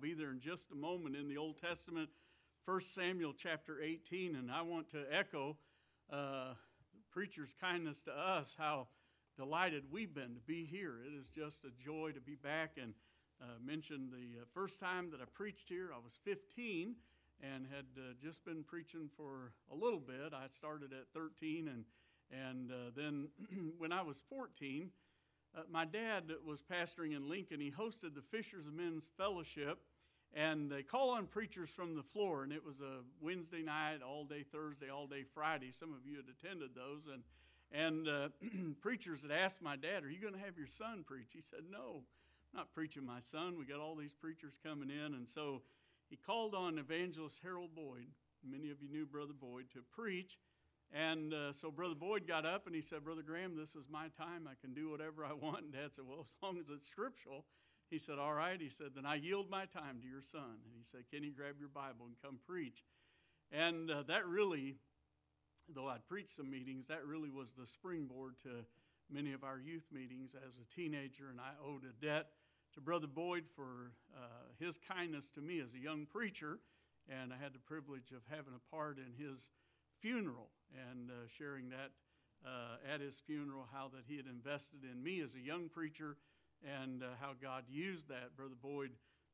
I'll be there in just a moment in the Old Testament, 1 Samuel chapter 18, and I want to echo uh, the preacher's kindness to us, how delighted we've been to be here. It is just a joy to be back and uh, mentioned the uh, first time that I preached here, I was 15 and had uh, just been preaching for a little bit. I started at 13, and, and uh, then when I was 14, uh, my dad was pastoring in Lincoln. He hosted the Fishers of Men's Fellowship, and they call on preachers from the floor. And it was a Wednesday night, all day Thursday, all day Friday. Some of you had attended those, and and uh, preachers had asked my dad, "Are you going to have your son preach?" He said, "No, I'm not preaching my son. We got all these preachers coming in, and so." He called on evangelist Harold Boyd. Many of you knew Brother Boyd to preach. And uh, so Brother Boyd got up and he said, Brother Graham, this is my time. I can do whatever I want. And Dad said, Well, as long as it's scriptural. He said, All right. He said, Then I yield my time to your son. And he said, Can you grab your Bible and come preach? And uh, that really, though I'd preached some meetings, that really was the springboard to many of our youth meetings as a teenager. And I owed a debt to Brother Boyd for uh, his kindness to me as a young preacher. And I had the privilege of having a part in his funeral and uh, sharing that uh, at his funeral, how that he had invested in me as a young preacher and uh, how God used that. Brother Boyd,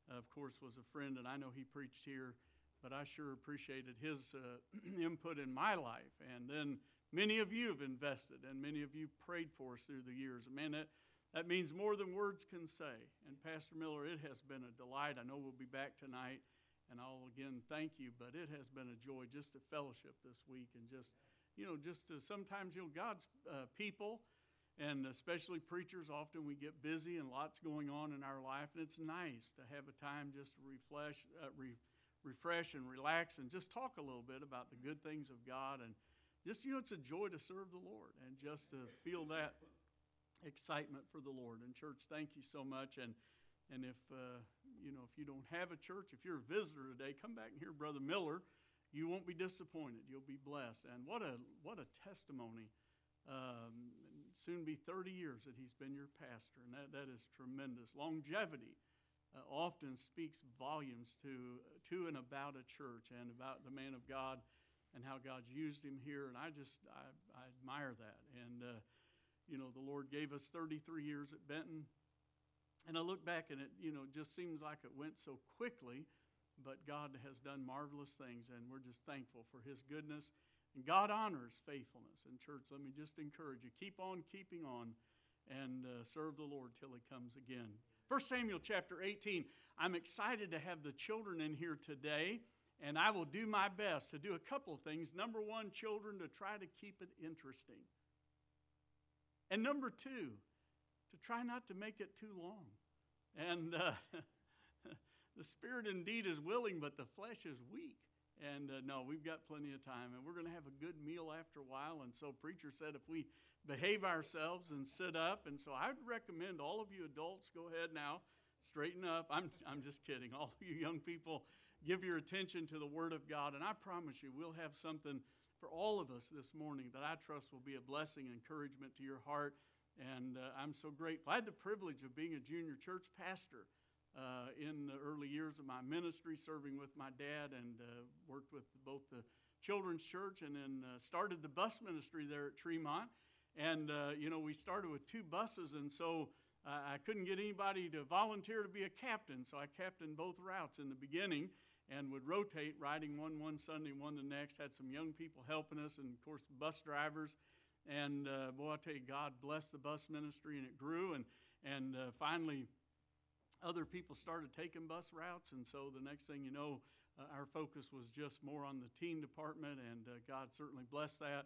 of course, was a friend, and I know he preached here, but I sure appreciated his uh, input in my life. And then many of you have invested, and many of you prayed for us through the years. Man, that, that means more than words can say. And Pastor Miller, it has been a delight. I know we'll be back tonight, and I'll again thank you, but it has been a joy just to fellowship this week and just you know, just to, sometimes, you know, God's uh, people, and especially preachers, often we get busy and lots going on in our life, and it's nice to have a time just to refresh, uh, re- refresh and relax and just talk a little bit about the good things of God. And just, you know, it's a joy to serve the Lord and just to feel that excitement for the Lord. And, church, thank you so much. And, and if, uh, you know, if you don't have a church, if you're a visitor today, come back and hear Brother Miller you won't be disappointed. You'll be blessed. And what a, what a testimony. Um, soon be 30 years that he's been your pastor, and that, that is tremendous. Longevity uh, often speaks volumes to, to and about a church and about the man of God and how God's used him here. And I just, I, I admire that. And, uh, you know, the Lord gave us 33 years at Benton. And I look back and it, you know, just seems like it went so quickly but God has done marvelous things, and we're just thankful for His goodness. And God honors faithfulness. And, church, let me just encourage you keep on keeping on and uh, serve the Lord till He comes again. 1 Samuel chapter 18. I'm excited to have the children in here today, and I will do my best to do a couple of things. Number one, children, to try to keep it interesting. And number two, to try not to make it too long. And uh, the spirit indeed is willing, but the flesh is weak. And uh, no, we've got plenty of time, and we're going to have a good meal after a while. And so, preacher said if we behave ourselves and sit up, and so I'd recommend all of you adults go ahead now, straighten up. I'm I'm just kidding. All of you young people, give your attention to the Word of God, and I promise you, we'll have something for all of us this morning that I trust will be a blessing and encouragement to your heart. And uh, I'm so grateful. I had the privilege of being a junior church pastor uh, in the early years of my ministry, serving with my dad, and uh, worked with both the children's church and then uh, started the bus ministry there at Tremont. And, uh, you know, we started with two buses, and so I couldn't get anybody to volunteer to be a captain, so I captained both routes in the beginning and would rotate, riding one one Sunday, one the next. Had some young people helping us, and of course, bus drivers. And uh, boy, I tell you, God blessed the bus ministry, and it grew. And and uh, finally, other people started taking bus routes, and so the next thing you know, uh, our focus was just more on the teen department, and uh, God certainly blessed that.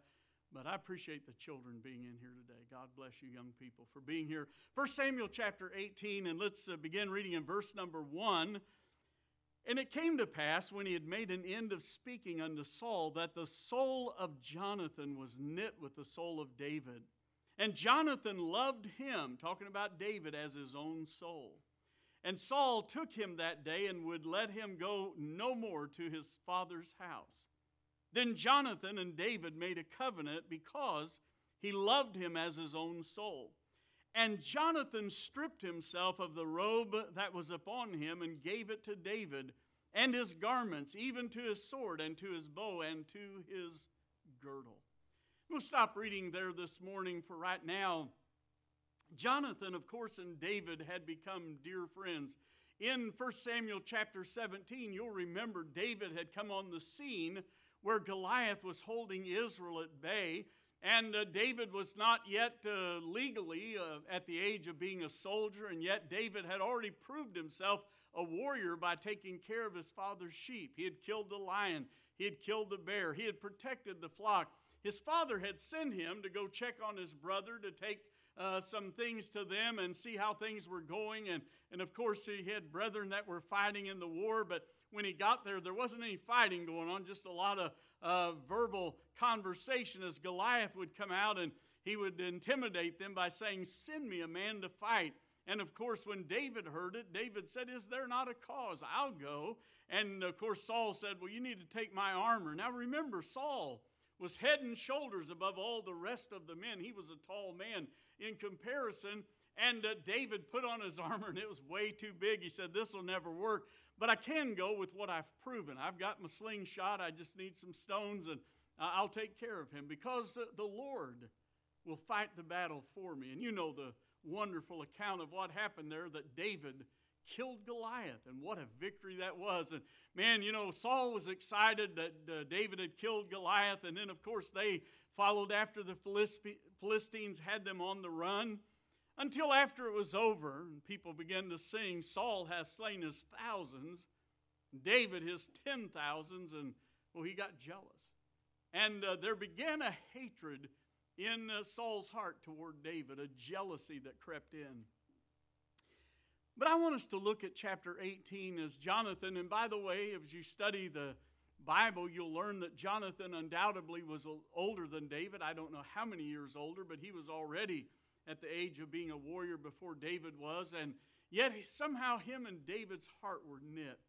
But I appreciate the children being in here today. God bless you, young people, for being here. 1 Samuel chapter 18, and let's uh, begin reading in verse number 1. And it came to pass when he had made an end of speaking unto Saul that the soul of Jonathan was knit with the soul of David. And Jonathan loved him, talking about David, as his own soul. And Saul took him that day and would let him go no more to his father's house. Then Jonathan and David made a covenant because he loved him as his own soul. And Jonathan stripped himself of the robe that was upon him and gave it to David, and his garments, even to his sword, and to his bow, and to his girdle. We'll stop reading there this morning for right now. Jonathan, of course, and David had become dear friends. In 1 Samuel chapter 17, you'll remember David had come on the scene where Goliath was holding Israel at bay. And uh, David was not yet uh, legally uh, at the age of being a soldier, and yet David had already proved himself a warrior by taking care of his father's sheep. He had killed the lion, he had killed the bear, he had protected the flock. His father had sent him to go check on his brother to take uh, some things to them and see how things were going. And, and of course, he had brethren that were fighting in the war, but when he got there, there wasn't any fighting going on, just a lot of uh, verbal conversation as Goliath would come out and he would intimidate them by saying, Send me a man to fight. And of course, when David heard it, David said, Is there not a cause? I'll go. And of course, Saul said, Well, you need to take my armor. Now remember, Saul was head and shoulders above all the rest of the men. He was a tall man in comparison. And uh, David put on his armor and it was way too big. He said, This will never work. But I can go with what I've proven. I've got my slingshot. I just need some stones and I'll take care of him because the Lord will fight the battle for me. And you know the wonderful account of what happened there that David killed Goliath and what a victory that was. And man, you know, Saul was excited that uh, David had killed Goliath. And then, of course, they followed after the Philistines had them on the run until after it was over and people began to sing, Saul has slain his thousands, David his ten thousands, and well, he got jealous. And uh, there began a hatred in uh, Saul's heart toward David, a jealousy that crept in. But I want us to look at chapter 18 as Jonathan, and by the way, as you study the Bible, you'll learn that Jonathan undoubtedly was older than David. I don't know how many years older, but he was already at the age of being a warrior before David was, and yet somehow him and David's heart were knit.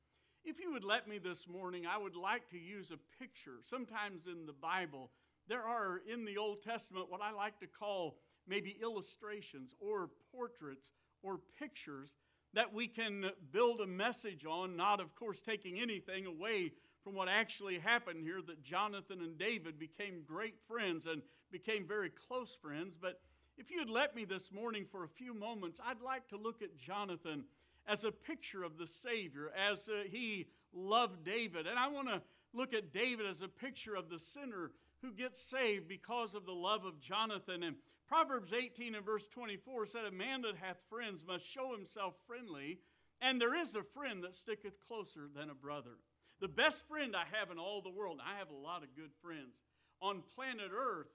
If you would let me this morning, I would like to use a picture. Sometimes in the Bible, there are in the Old Testament what I like to call maybe illustrations or portraits or pictures that we can build a message on, not, of course, taking anything away from what actually happened here that Jonathan and David became great friends and became very close friends, but if you'd let me this morning for a few moments, I'd like to look at Jonathan as a picture of the Savior, as uh, he loved David. And I want to look at David as a picture of the sinner who gets saved because of the love of Jonathan. And Proverbs 18 and verse 24 said, A man that hath friends must show himself friendly, and there is a friend that sticketh closer than a brother. The best friend I have in all the world, I have a lot of good friends. On planet Earth,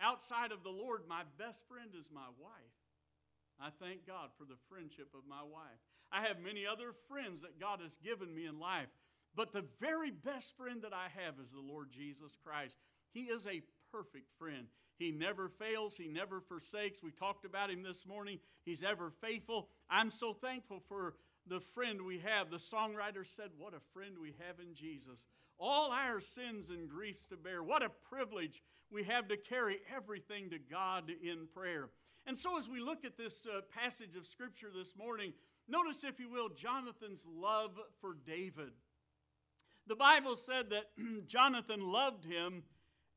Outside of the Lord, my best friend is my wife. I thank God for the friendship of my wife. I have many other friends that God has given me in life, but the very best friend that I have is the Lord Jesus Christ. He is a perfect friend. He never fails, He never forsakes. We talked about Him this morning. He's ever faithful. I'm so thankful for the friend we have. The songwriter said, What a friend we have in Jesus. All our sins and griefs to bear. What a privilege we have to carry everything to God in prayer. And so, as we look at this uh, passage of Scripture this morning, notice, if you will, Jonathan's love for David. The Bible said that Jonathan loved him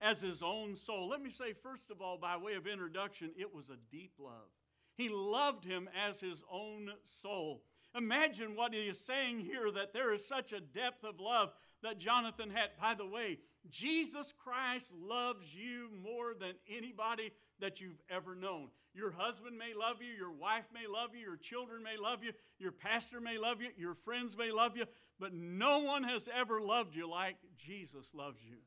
as his own soul. Let me say, first of all, by way of introduction, it was a deep love. He loved him as his own soul. Imagine what he is saying here that there is such a depth of love that Jonathan had. By the way, Jesus Christ loves you more than anybody that you've ever known. Your husband may love you, your wife may love you, your children may love you, your pastor may love you, your friends may love you, but no one has ever loved you like Jesus loves you.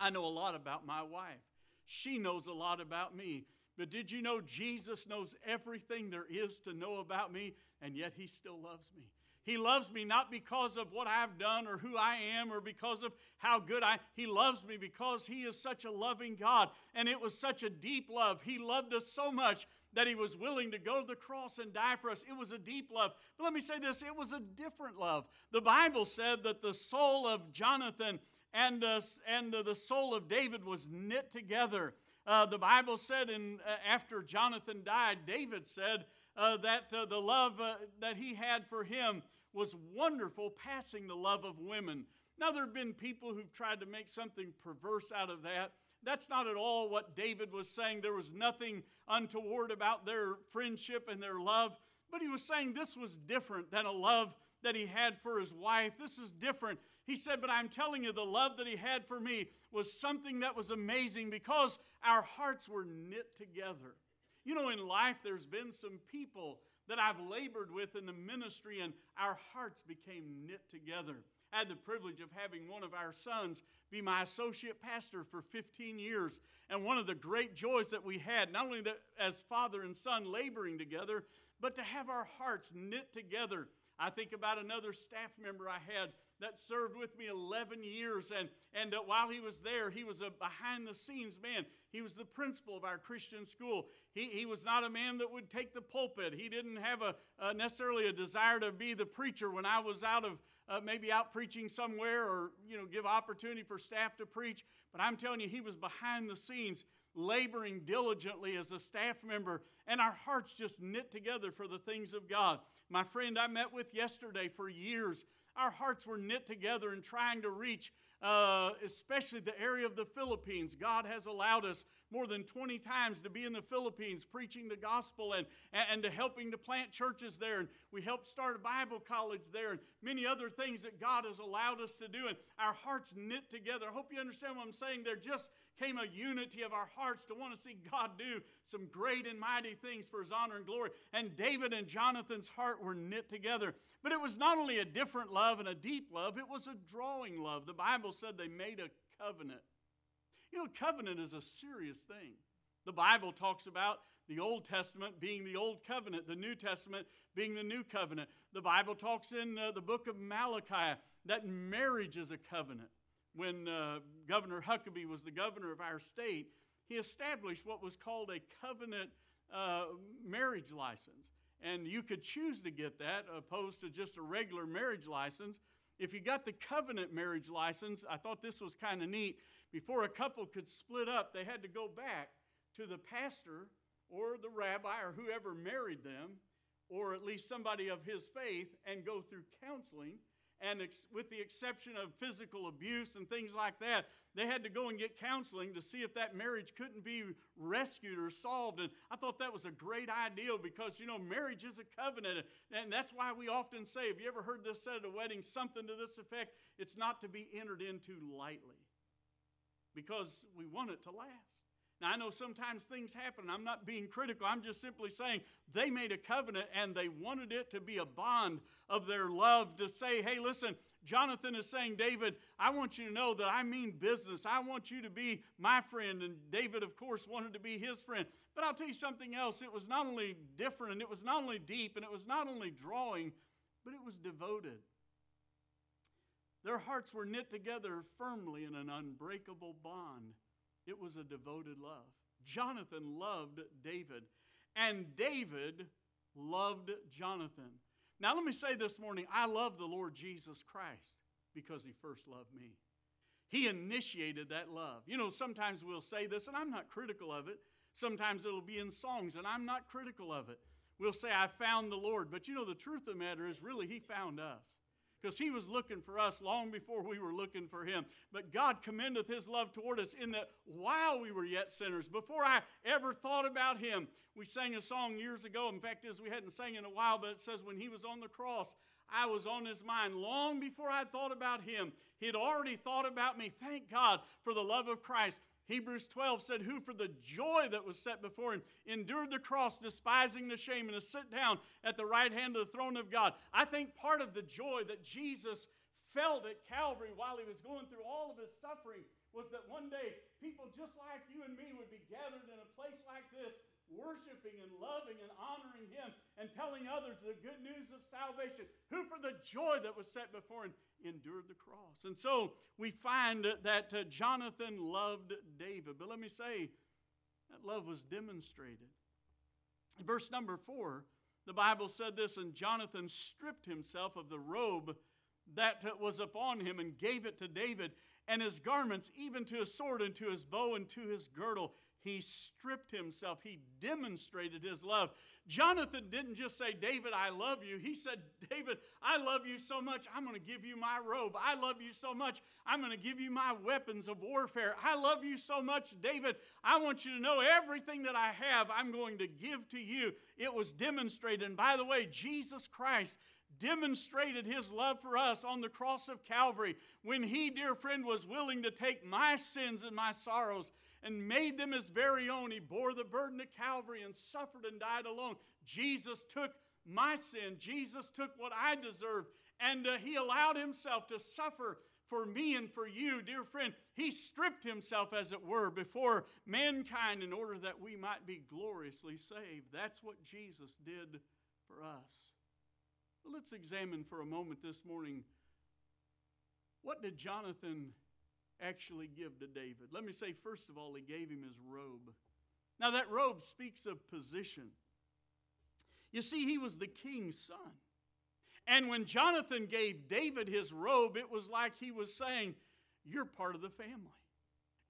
I know a lot about my wife. She knows a lot about me. But did you know Jesus knows everything there is to know about me, and yet He still loves me? He loves me not because of what I've done or who I am or because of how good I He loves me because he is such a loving God and it was such a deep love. He loved us so much that he was willing to go to the cross and die for us. It was a deep love. But let me say this, it was a different love. The Bible said that the soul of Jonathan and, uh, and uh, the soul of David was knit together. Uh, the Bible said, in, uh, after Jonathan died, David said uh, that uh, the love uh, that he had for him was wonderful, passing the love of women. Now, there have been people who've tried to make something perverse out of that. That's not at all what David was saying. There was nothing untoward about their friendship and their love. But he was saying this was different than a love that he had for his wife. This is different. He said, But I'm telling you, the love that he had for me was something that was amazing because our hearts were knit together. You know, in life, there's been some people that I've labored with in the ministry, and our hearts became knit together. I had the privilege of having one of our sons be my associate pastor for 15 years. And one of the great joys that we had, not only that as father and son laboring together, but to have our hearts knit together. I think about another staff member I had that served with me 11 years. And, and uh, while he was there, he was a behind the scenes man. He was the principal of our Christian school. He, he was not a man that would take the pulpit. He didn't have a, necessarily a desire to be the preacher when I was out of uh, maybe out preaching somewhere or you know give opportunity for staff to preach. But I'm telling you, he was behind the scenes laboring diligently as a staff member, and our hearts just knit together for the things of God. My friend I met with yesterday for years, our hearts were knit together in trying to reach, uh, especially the area of the Philippines. God has allowed us more than 20 times to be in the Philippines preaching the gospel and, and to helping to plant churches there. And we helped start a Bible college there and many other things that God has allowed us to do. And our hearts knit together. I hope you understand what I'm saying. They're just came a unity of our hearts to want to see God do some great and mighty things for his honor and glory. And David and Jonathan's heart were knit together. But it was not only a different love and a deep love, it was a drawing love. The Bible said they made a covenant. You know, covenant is a serious thing. The Bible talks about the Old Testament being the Old Covenant, the New Testament being the New Covenant. The Bible talks in uh, the book of Malachi that marriage is a covenant when uh, Governor Huckabee was the governor of our state, he established what was called a covenant uh, marriage license. And you could choose to get that opposed to just a regular marriage license. If you got the covenant marriage license, I thought this was kind of neat. Before a couple could split up, they had to go back to the pastor or the rabbi or whoever married them, or at least somebody of his faith, and go through counseling and ex- with the exception of physical abuse and things like that, they had to go and get counseling to see if that marriage couldn't be rescued or solved. And I thought that was a great idea because, you know, marriage is a covenant. And that's why we often say, have you ever heard this said at a wedding? Something to this effect it's not to be entered into lightly because we want it to last. Now, I know sometimes things happen. And I'm not being critical. I'm just simply saying they made a covenant and they wanted it to be a bond of their love to say, hey, listen, Jonathan is saying, David, I want you to know that I mean business. I want you to be my friend. And David, of course, wanted to be his friend. But I'll tell you something else. It was not only different, and it was not only deep, and it was not only drawing, but it was devoted. Their hearts were knit together firmly in an unbreakable bond. It was a devoted love. Jonathan loved David, and David loved Jonathan. Now, let me say this morning I love the Lord Jesus Christ because he first loved me. He initiated that love. You know, sometimes we'll say this, and I'm not critical of it. Sometimes it'll be in songs, and I'm not critical of it. We'll say, I found the Lord. But you know, the truth of the matter is, really, He found us because he was looking for us long before we were looking for him. But God commendeth his love toward us in that while we were yet sinners, before I ever thought about him, we sang a song years ago. In fact, as we hadn't sang in a while, but it says, When he was on the cross, I was on his mind long before I thought about him. He had already thought about me. Thank God for the love of Christ. Hebrews 12 said, Who for the joy that was set before him endured the cross, despising the shame, and to sit down at the right hand of the throne of God. I think part of the joy that Jesus felt at Calvary while he was going through all of his suffering was that one day people just like you and me would be gathered in a place like this worshiping and loving and honoring him and telling others the good news of salvation, who for the joy that was set before him endured the cross. And so we find that uh, Jonathan loved David. But let me say, that love was demonstrated. In verse number four, the Bible said this, and Jonathan stripped himself of the robe that was upon him and gave it to David, and his garments, even to his sword and to his bow and to his girdle he stripped himself. He demonstrated his love. Jonathan didn't just say, David, I love you. He said, David, I love you so much, I'm going to give you my robe. I love you so much, I'm going to give you my weapons of warfare. I love you so much, David, I want you to know everything that I have, I'm going to give to you. It was demonstrated. And by the way, Jesus Christ demonstrated his love for us on the cross of Calvary when he, dear friend, was willing to take my sins and my sorrows and made them his very own. He bore the burden of Calvary and suffered and died alone. Jesus took my sin, Jesus took what I deserved, and uh, he allowed himself to suffer for me and for you, dear friend. He stripped himself, as it were, before mankind in order that we might be gloriously saved. That's what Jesus did for us. Let's examine for a moment this morning what did Jonathan actually give to David? Let me say, first of all, he gave him his robe. Now, that robe speaks of position. You see, he was the king's son. And when Jonathan gave David his robe, it was like he was saying, You're part of the family.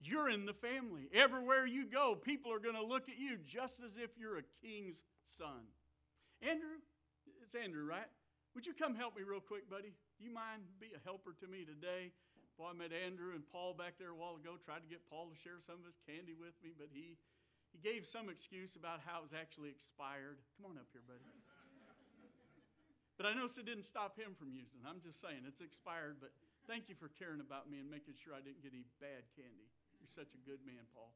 You're in the family. Everywhere you go, people are going to look at you just as if you're a king's son. Andrew, it's Andrew, right? Would you come help me real quick, buddy? You mind be a helper to me today? Boy, I met Andrew and Paul back there a while ago, tried to get Paul to share some of his candy with me, but he, he gave some excuse about how it was actually expired. Come on up here, buddy. But I noticed it didn't stop him from using it. I'm just saying, it's expired, but thank you for caring about me and making sure I didn't get any bad candy. You're such a good man, Paul.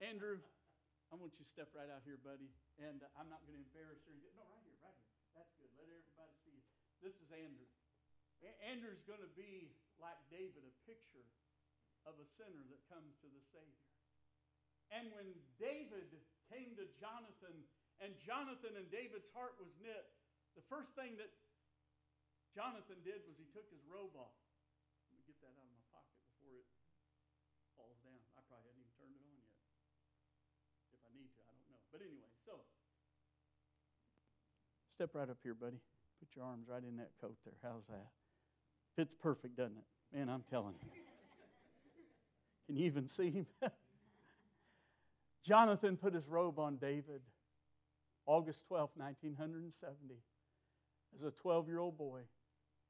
Andrew, I want you to step right out here, buddy. And I'm not going to embarrass you. No, right here, right here. That's good. Let everybody see you. This is Andrew. A- Andrew's going to be like David, a picture of a sinner that comes to the Savior. And when David came to Jonathan, and Jonathan and David's heart was knit, the first thing that Jonathan did was he took his robe off. Let me get that out of my pocket before it falls down. I probably haven't even turned it on yet. If I need to, I don't know. But anyway, so step right up here, buddy. Put your arms right in that coat there. How's that? Fits perfect, doesn't it? Man, I'm telling you. Can you even see him? Jonathan put his robe on David August 12, 1970. As a 12 year old boy,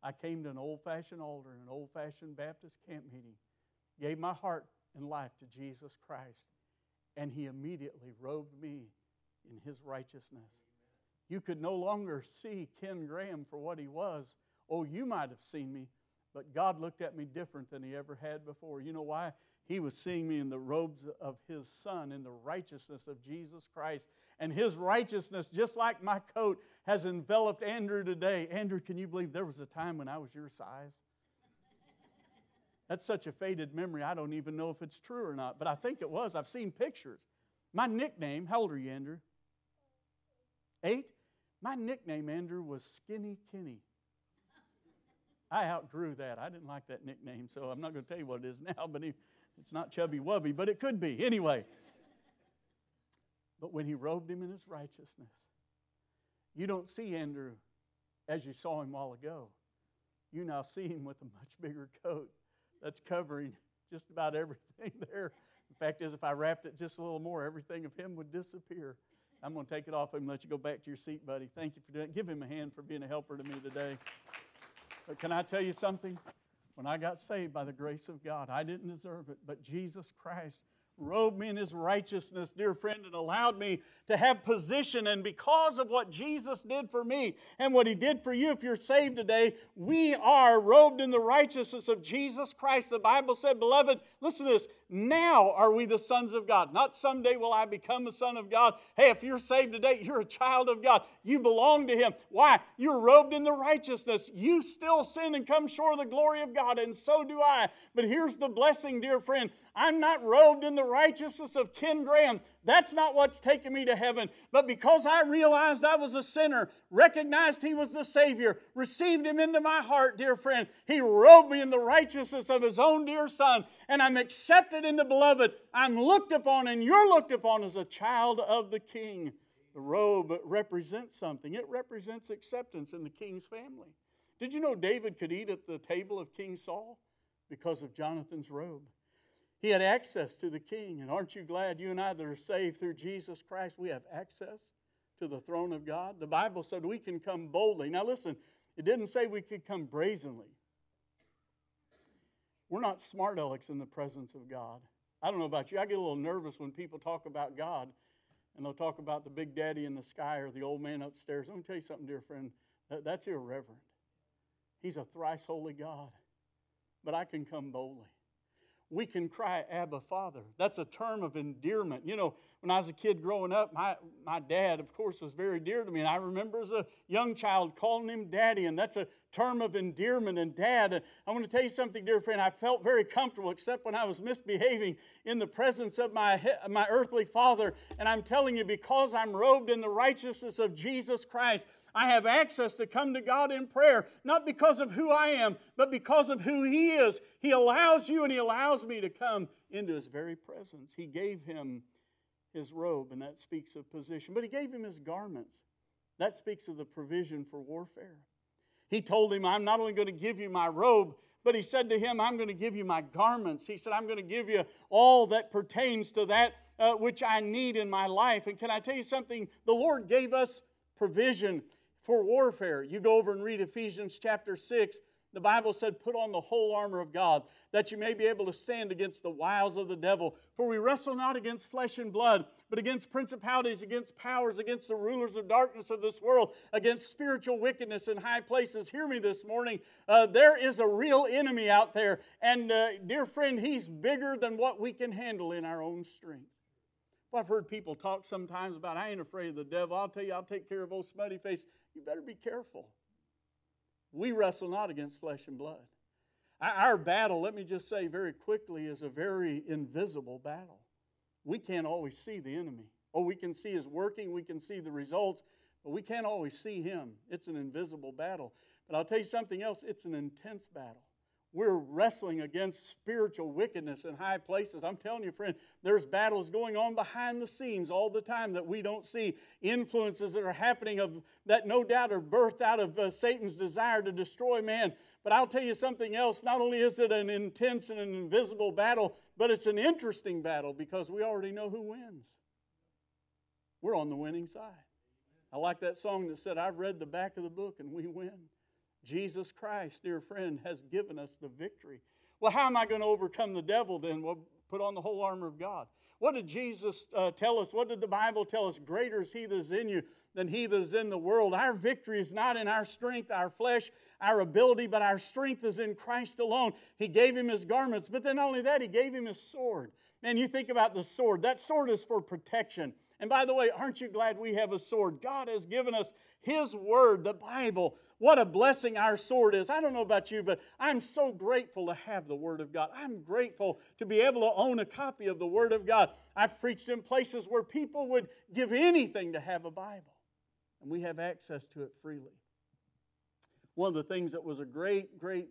I came to an old fashioned altar in an old fashioned Baptist camp meeting, gave my heart and life to Jesus Christ, and he immediately robed me in his righteousness. You could no longer see Ken Graham for what he was. Oh, you might have seen me, but God looked at me different than He ever had before. You know why? He was seeing me in the robes of His Son, in the righteousness of Jesus Christ. And His righteousness, just like my coat, has enveloped Andrew today. Andrew, can you believe there was a time when I was your size? That's such a faded memory, I don't even know if it's true or not, but I think it was. I've seen pictures. My nickname, how old are you, Andrew? Eight? My nickname, Andrew, was Skinny Kenny. I outgrew that. I didn't like that nickname, so I'm not going to tell you what it is now, but it's not Chubby Wubby, but it could be. Anyway. But when he robed him in his righteousness, you don't see Andrew as you saw him a while ago. You now see him with a much bigger coat that's covering just about everything there. The fact is, if I wrapped it just a little more, everything of him would disappear. I'm going to take it off him and let you go back to your seat, buddy. Thank you for doing it. Give him a hand for being a helper to me today. But can I tell you something? When I got saved by the grace of God, I didn't deserve it, but Jesus Christ robed me in his righteousness, dear friend, and allowed me to have position. And because of what Jesus did for me and what he did for you, if you're saved today, we are robed in the righteousness of Jesus Christ. The Bible said, Beloved, listen to this. Now are we the sons of God. Not someday will I become a son of God. Hey, if you're saved today, you're a child of God. You belong to Him. Why? You're robed in the righteousness. You still sin and come short of the glory of God, and so do I. But here's the blessing, dear friend. I'm not robed in the righteousness of Ken Graham. That's not what's taken me to heaven. But because I realized I was a sinner, recognized He was the Savior, received Him into my heart, dear friend, He robed me in the righteousness of His own dear Son, and I'm accepted in the beloved. I'm looked upon, and you're looked upon as a child of the King. The robe represents something, it represents acceptance in the king's family. Did you know David could eat at the table of King Saul because of Jonathan's robe? He had access to the king. And aren't you glad you and I that are saved through Jesus Christ, we have access to the throne of God? The Bible said we can come boldly. Now, listen, it didn't say we could come brazenly. We're not smart alecks in the presence of God. I don't know about you. I get a little nervous when people talk about God and they'll talk about the big daddy in the sky or the old man upstairs. Let me tell you something, dear friend. That's irreverent. He's a thrice holy God. But I can come boldly we can cry, Abba, Father. That's a term of endearment. You know, when I was a kid growing up, my, my dad, of course, was very dear to me. And I remember as a young child calling him daddy, and that's a term of endearment and dad. And I want to tell you something, dear friend. I felt very comfortable, except when I was misbehaving in the presence of my, my earthly father. And I'm telling you, because I'm robed in the righteousness of Jesus Christ, I have access to come to God in prayer, not because of who I am, but because of who He is. He allows you and He allows me to come into His very presence. He gave him his robe, and that speaks of position, but He gave him his garments. That speaks of the provision for warfare. He told him, I'm not only going to give you my robe, but he said to him, I'm going to give you my garments. He said, I'm going to give you all that pertains to that uh, which I need in my life. And can I tell you something? The Lord gave us provision for warfare. You go over and read Ephesians chapter 6. The Bible said, Put on the whole armor of God, that you may be able to stand against the wiles of the devil. For we wrestle not against flesh and blood, but against principalities, against powers, against the rulers of darkness of this world, against spiritual wickedness in high places. Hear me this morning. Uh, there is a real enemy out there. And, uh, dear friend, he's bigger than what we can handle in our own strength. Well, I've heard people talk sometimes about, I ain't afraid of the devil. I'll tell you, I'll take care of old smutty face. You better be careful. We wrestle not against flesh and blood. Our battle, let me just say very quickly, is a very invisible battle. We can't always see the enemy. Oh, we can see his working, we can see the results, but we can't always see him. It's an invisible battle. But I'll tell you something else it's an intense battle. We're wrestling against spiritual wickedness in high places. I'm telling you, friend, there's battles going on behind the scenes all the time that we don't see. Influences that are happening of that no doubt are birthed out of uh, Satan's desire to destroy man. But I'll tell you something else. Not only is it an intense and an invisible battle, but it's an interesting battle because we already know who wins. We're on the winning side. I like that song that said, I've read the back of the book and we win. Jesus Christ, dear friend, has given us the victory. Well, how am I going to overcome the devil then? Well, put on the whole armor of God. What did Jesus uh, tell us? What did the Bible tell us? Greater is He that is in you than He that is in the world. Our victory is not in our strength, our flesh, our ability, but our strength is in Christ alone. He gave Him His garments, but then not only that, He gave Him His sword. Man, you think about the sword. That sword is for protection. And by the way, aren't you glad we have a sword? God has given us His Word, the Bible. What a blessing our sword is. I don't know about you, but I'm so grateful to have the Word of God. I'm grateful to be able to own a copy of the Word of God. I've preached in places where people would give anything to have a Bible, and we have access to it freely. One of the things that was a great, great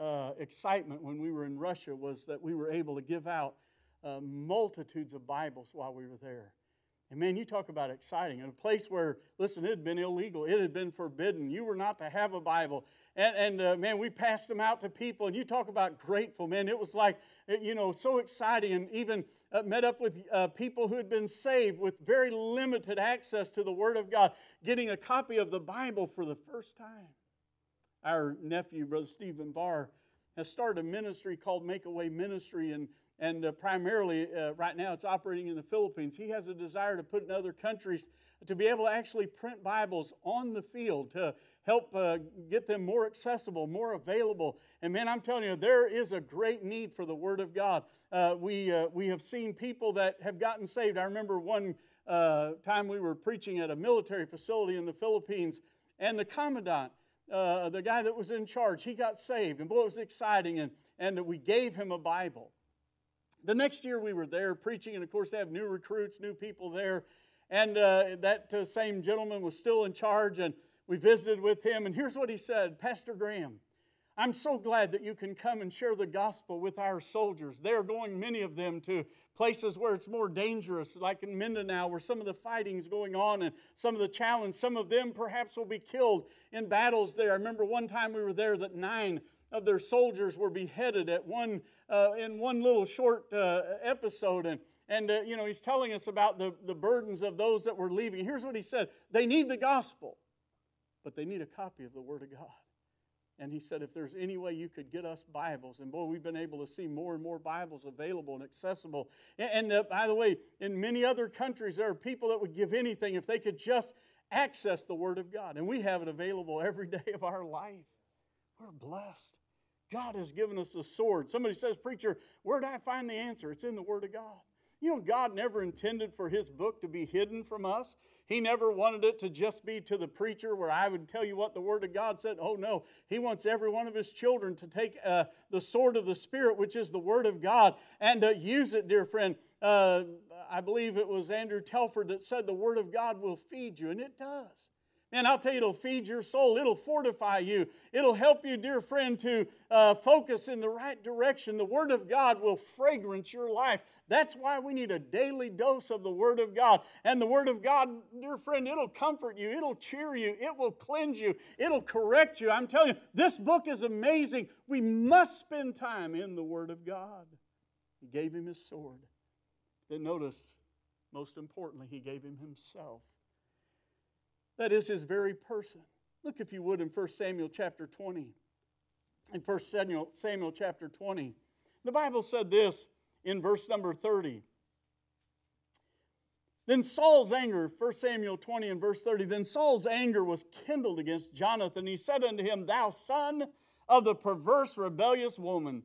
uh, excitement when we were in Russia was that we were able to give out uh, multitudes of Bibles while we were there. And man, you talk about exciting. In a place where, listen, it had been illegal, it had been forbidden. You were not to have a Bible. And, and uh, man, we passed them out to people. And you talk about grateful, man. It was like, you know, so exciting. And even uh, met up with uh, people who had been saved with very limited access to the Word of God, getting a copy of the Bible for the first time. Our nephew, Brother Stephen Barr, has started a ministry called Make a Way Ministry. And and uh, primarily uh, right now it's operating in the Philippines. He has a desire to put in other countries to be able to actually print Bibles on the field to help uh, get them more accessible, more available. And man, I'm telling you, there is a great need for the Word of God. Uh, we, uh, we have seen people that have gotten saved. I remember one uh, time we were preaching at a military facility in the Philippines, and the commandant, the guy that was in charge, he got saved. And boy, it was exciting. And, and we gave him a Bible. The next year we were there preaching, and of course, they have new recruits, new people there. And uh, that uh, same gentleman was still in charge, and we visited with him. And here's what he said Pastor Graham, I'm so glad that you can come and share the gospel with our soldiers. They're going, many of them, to places where it's more dangerous, like in Mindanao, where some of the fighting's going on and some of the challenge. Some of them perhaps will be killed in battles there. I remember one time we were there that nine of their soldiers were beheaded at one, uh, in one little short uh, episode. And, and uh, you know, he's telling us about the, the burdens of those that were leaving. Here's what he said They need the gospel, but they need a copy of the Word of God. And he said, if there's any way you could get us Bibles, and boy, we've been able to see more and more Bibles available and accessible. And, and uh, by the way, in many other countries, there are people that would give anything if they could just access the Word of God. And we have it available every day of our life. We're blessed. God has given us a sword. Somebody says, Preacher, where did I find the answer? It's in the Word of God. You know, God never intended for His book to be hidden from us. He never wanted it to just be to the preacher where I would tell you what the Word of God said. Oh, no. He wants every one of His children to take uh, the sword of the Spirit, which is the Word of God, and uh, use it, dear friend. Uh, I believe it was Andrew Telford that said the Word of God will feed you, and it does. And I'll tell you, it'll feed your soul. It'll fortify you. It'll help you, dear friend, to uh, focus in the right direction. The Word of God will fragrance your life. That's why we need a daily dose of the Word of God. And the Word of God, dear friend, it'll comfort you. It'll cheer you. It will cleanse you. It'll correct you. I'm telling you, this book is amazing. We must spend time in the Word of God. He gave him his sword. Then notice, most importantly, he gave him himself. That is his very person. Look, if you would, in 1 Samuel chapter 20. In 1 Samuel, Samuel chapter 20. The Bible said this in verse number 30. Then Saul's anger, 1 Samuel 20 and verse 30, then Saul's anger was kindled against Jonathan. He said unto him, Thou son of the perverse, rebellious woman,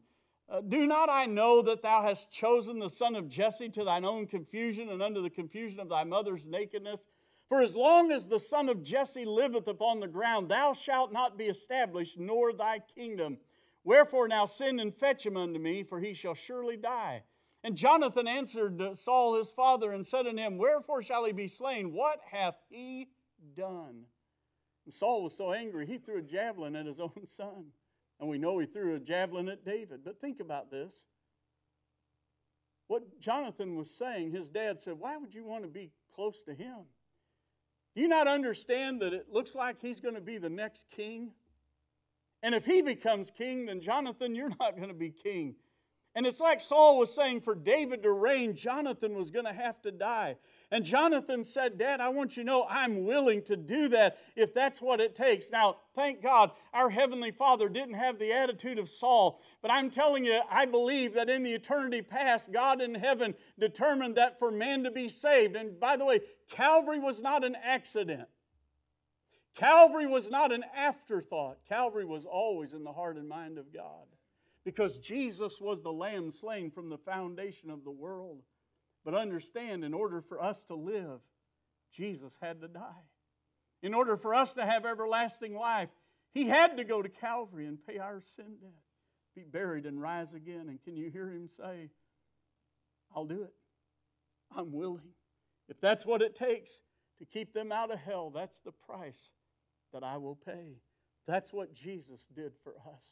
uh, do not I know that thou hast chosen the son of Jesse to thine own confusion and unto the confusion of thy mother's nakedness? For as long as the son of Jesse liveth upon the ground, thou shalt not be established, nor thy kingdom. Wherefore now send and fetch him unto me, for he shall surely die. And Jonathan answered Saul his father and said unto him, Wherefore shall he be slain? What hath he done? And Saul was so angry, he threw a javelin at his own son. And we know he threw a javelin at David. But think about this. What Jonathan was saying, his dad said, Why would you want to be close to him? Do you not understand that it looks like he's going to be the next king? And if he becomes king, then Jonathan, you're not going to be king. And it's like Saul was saying for David to reign, Jonathan was going to have to die. And Jonathan said, Dad, I want you to know I'm willing to do that if that's what it takes. Now, thank God our Heavenly Father didn't have the attitude of Saul. But I'm telling you, I believe that in the eternity past, God in heaven determined that for man to be saved. And by the way, Calvary was not an accident. Calvary was not an afterthought. Calvary was always in the heart and mind of God because Jesus was the lamb slain from the foundation of the world. But understand, in order for us to live, Jesus had to die. In order for us to have everlasting life, he had to go to Calvary and pay our sin debt, be buried and rise again. And can you hear him say, I'll do it. I'm willing. If that's what it takes to keep them out of hell, that's the price that I will pay. That's what Jesus did for us.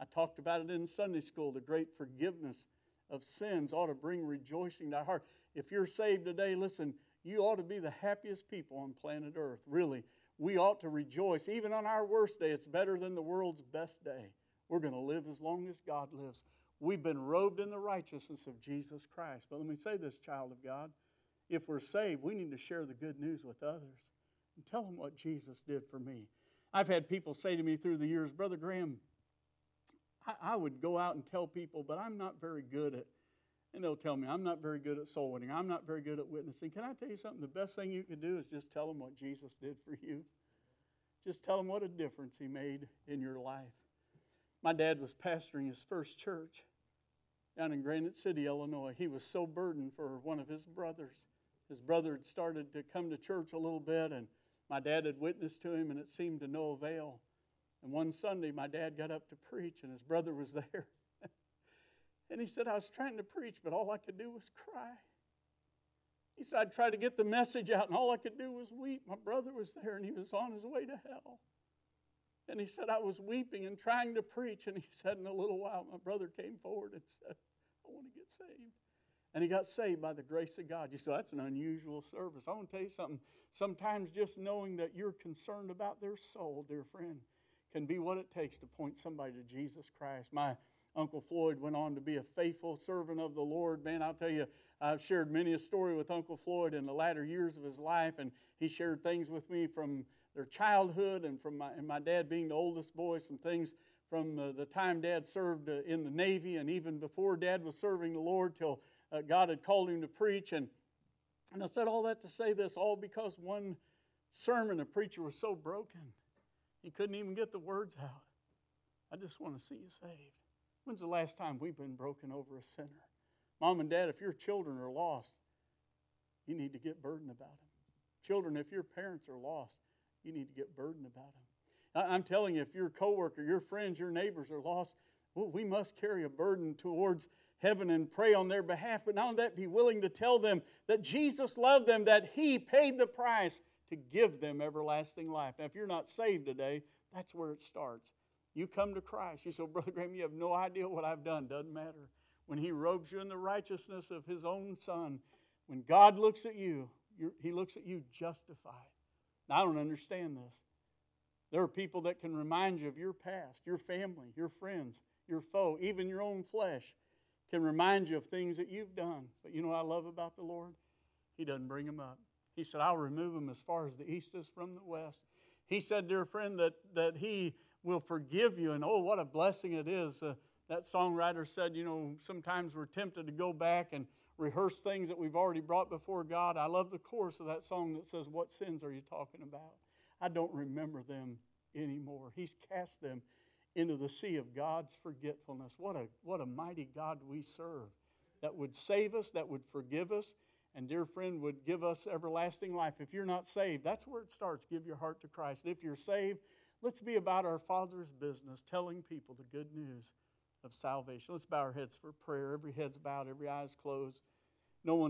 I talked about it in Sunday school. The great forgiveness of sins ought to bring rejoicing to our heart. If you're saved today, listen, you ought to be the happiest people on planet Earth. Really, we ought to rejoice. Even on our worst day, it's better than the world's best day. We're going to live as long as God lives. We've been robed in the righteousness of Jesus Christ. But let me say this, child of God. If we're saved, we need to share the good news with others and tell them what Jesus did for me. I've had people say to me through the years, Brother Graham, I, I would go out and tell people, but I'm not very good at, and they'll tell me, I'm not very good at soul winning. I'm not very good at witnessing. Can I tell you something? The best thing you can do is just tell them what Jesus did for you. Just tell them what a difference he made in your life. My dad was pastoring his first church down in Granite City, Illinois. He was so burdened for one of his brothers. His brother had started to come to church a little bit, and my dad had witnessed to him, and it seemed to no avail. And one Sunday, my dad got up to preach, and his brother was there. and he said, I was trying to preach, but all I could do was cry. He said, I tried to get the message out, and all I could do was weep. My brother was there, and he was on his way to hell. And he said, I was weeping and trying to preach. And he said, in a little while, my brother came forward and said, I want to get saved. And he got saved by the grace of God. You say, that's an unusual service. I want to tell you something. Sometimes just knowing that you're concerned about their soul, dear friend, can be what it takes to point somebody to Jesus Christ. My Uncle Floyd went on to be a faithful servant of the Lord. Man, I'll tell you, I've shared many a story with Uncle Floyd in the latter years of his life, and he shared things with me from their childhood and from my, and my dad being the oldest boy, some things from uh, the time dad served uh, in the Navy and even before dad was serving the Lord till uh, God had called him to preach. And, and I said all that to say this, all because one sermon, a preacher was so broken, he couldn't even get the words out. I just want to see you saved. When's the last time we've been broken over a sinner? Mom and dad, if your children are lost, you need to get burdened about them. Children, if your parents are lost, you need to get burdened about them. I'm telling you, if your coworker, your friends, your neighbors are lost, well, we must carry a burden towards heaven and pray on their behalf. But not only that, be willing to tell them that Jesus loved them, that He paid the price to give them everlasting life. Now, if you're not saved today, that's where it starts. You come to Christ. You say, Brother Graham, you have no idea what I've done. Doesn't matter. When He robes you in the righteousness of His own Son, when God looks at you, He looks at you justified. Now, I don't understand this. There are people that can remind you of your past, your family, your friends, your foe, even your own flesh can remind you of things that you've done. But you know what I love about the Lord? He doesn't bring them up. He said, I'll remove them as far as the east is from the west. He said, dear friend, that, that He will forgive you. And oh, what a blessing it is. Uh, that songwriter said, you know, sometimes we're tempted to go back and rehearse things that we've already brought before God. I love the chorus of that song that says, What sins are you talking about? I don't remember them anymore. He's cast them into the sea of God's forgetfulness. What a, what a mighty God we serve that would save us, that would forgive us, and, dear friend, would give us everlasting life. If you're not saved, that's where it starts. Give your heart to Christ. If you're saved, let's be about our Father's business, telling people the good news of salvation. Let's bow our heads for prayer. Every head's bowed, every eye's closed. No one's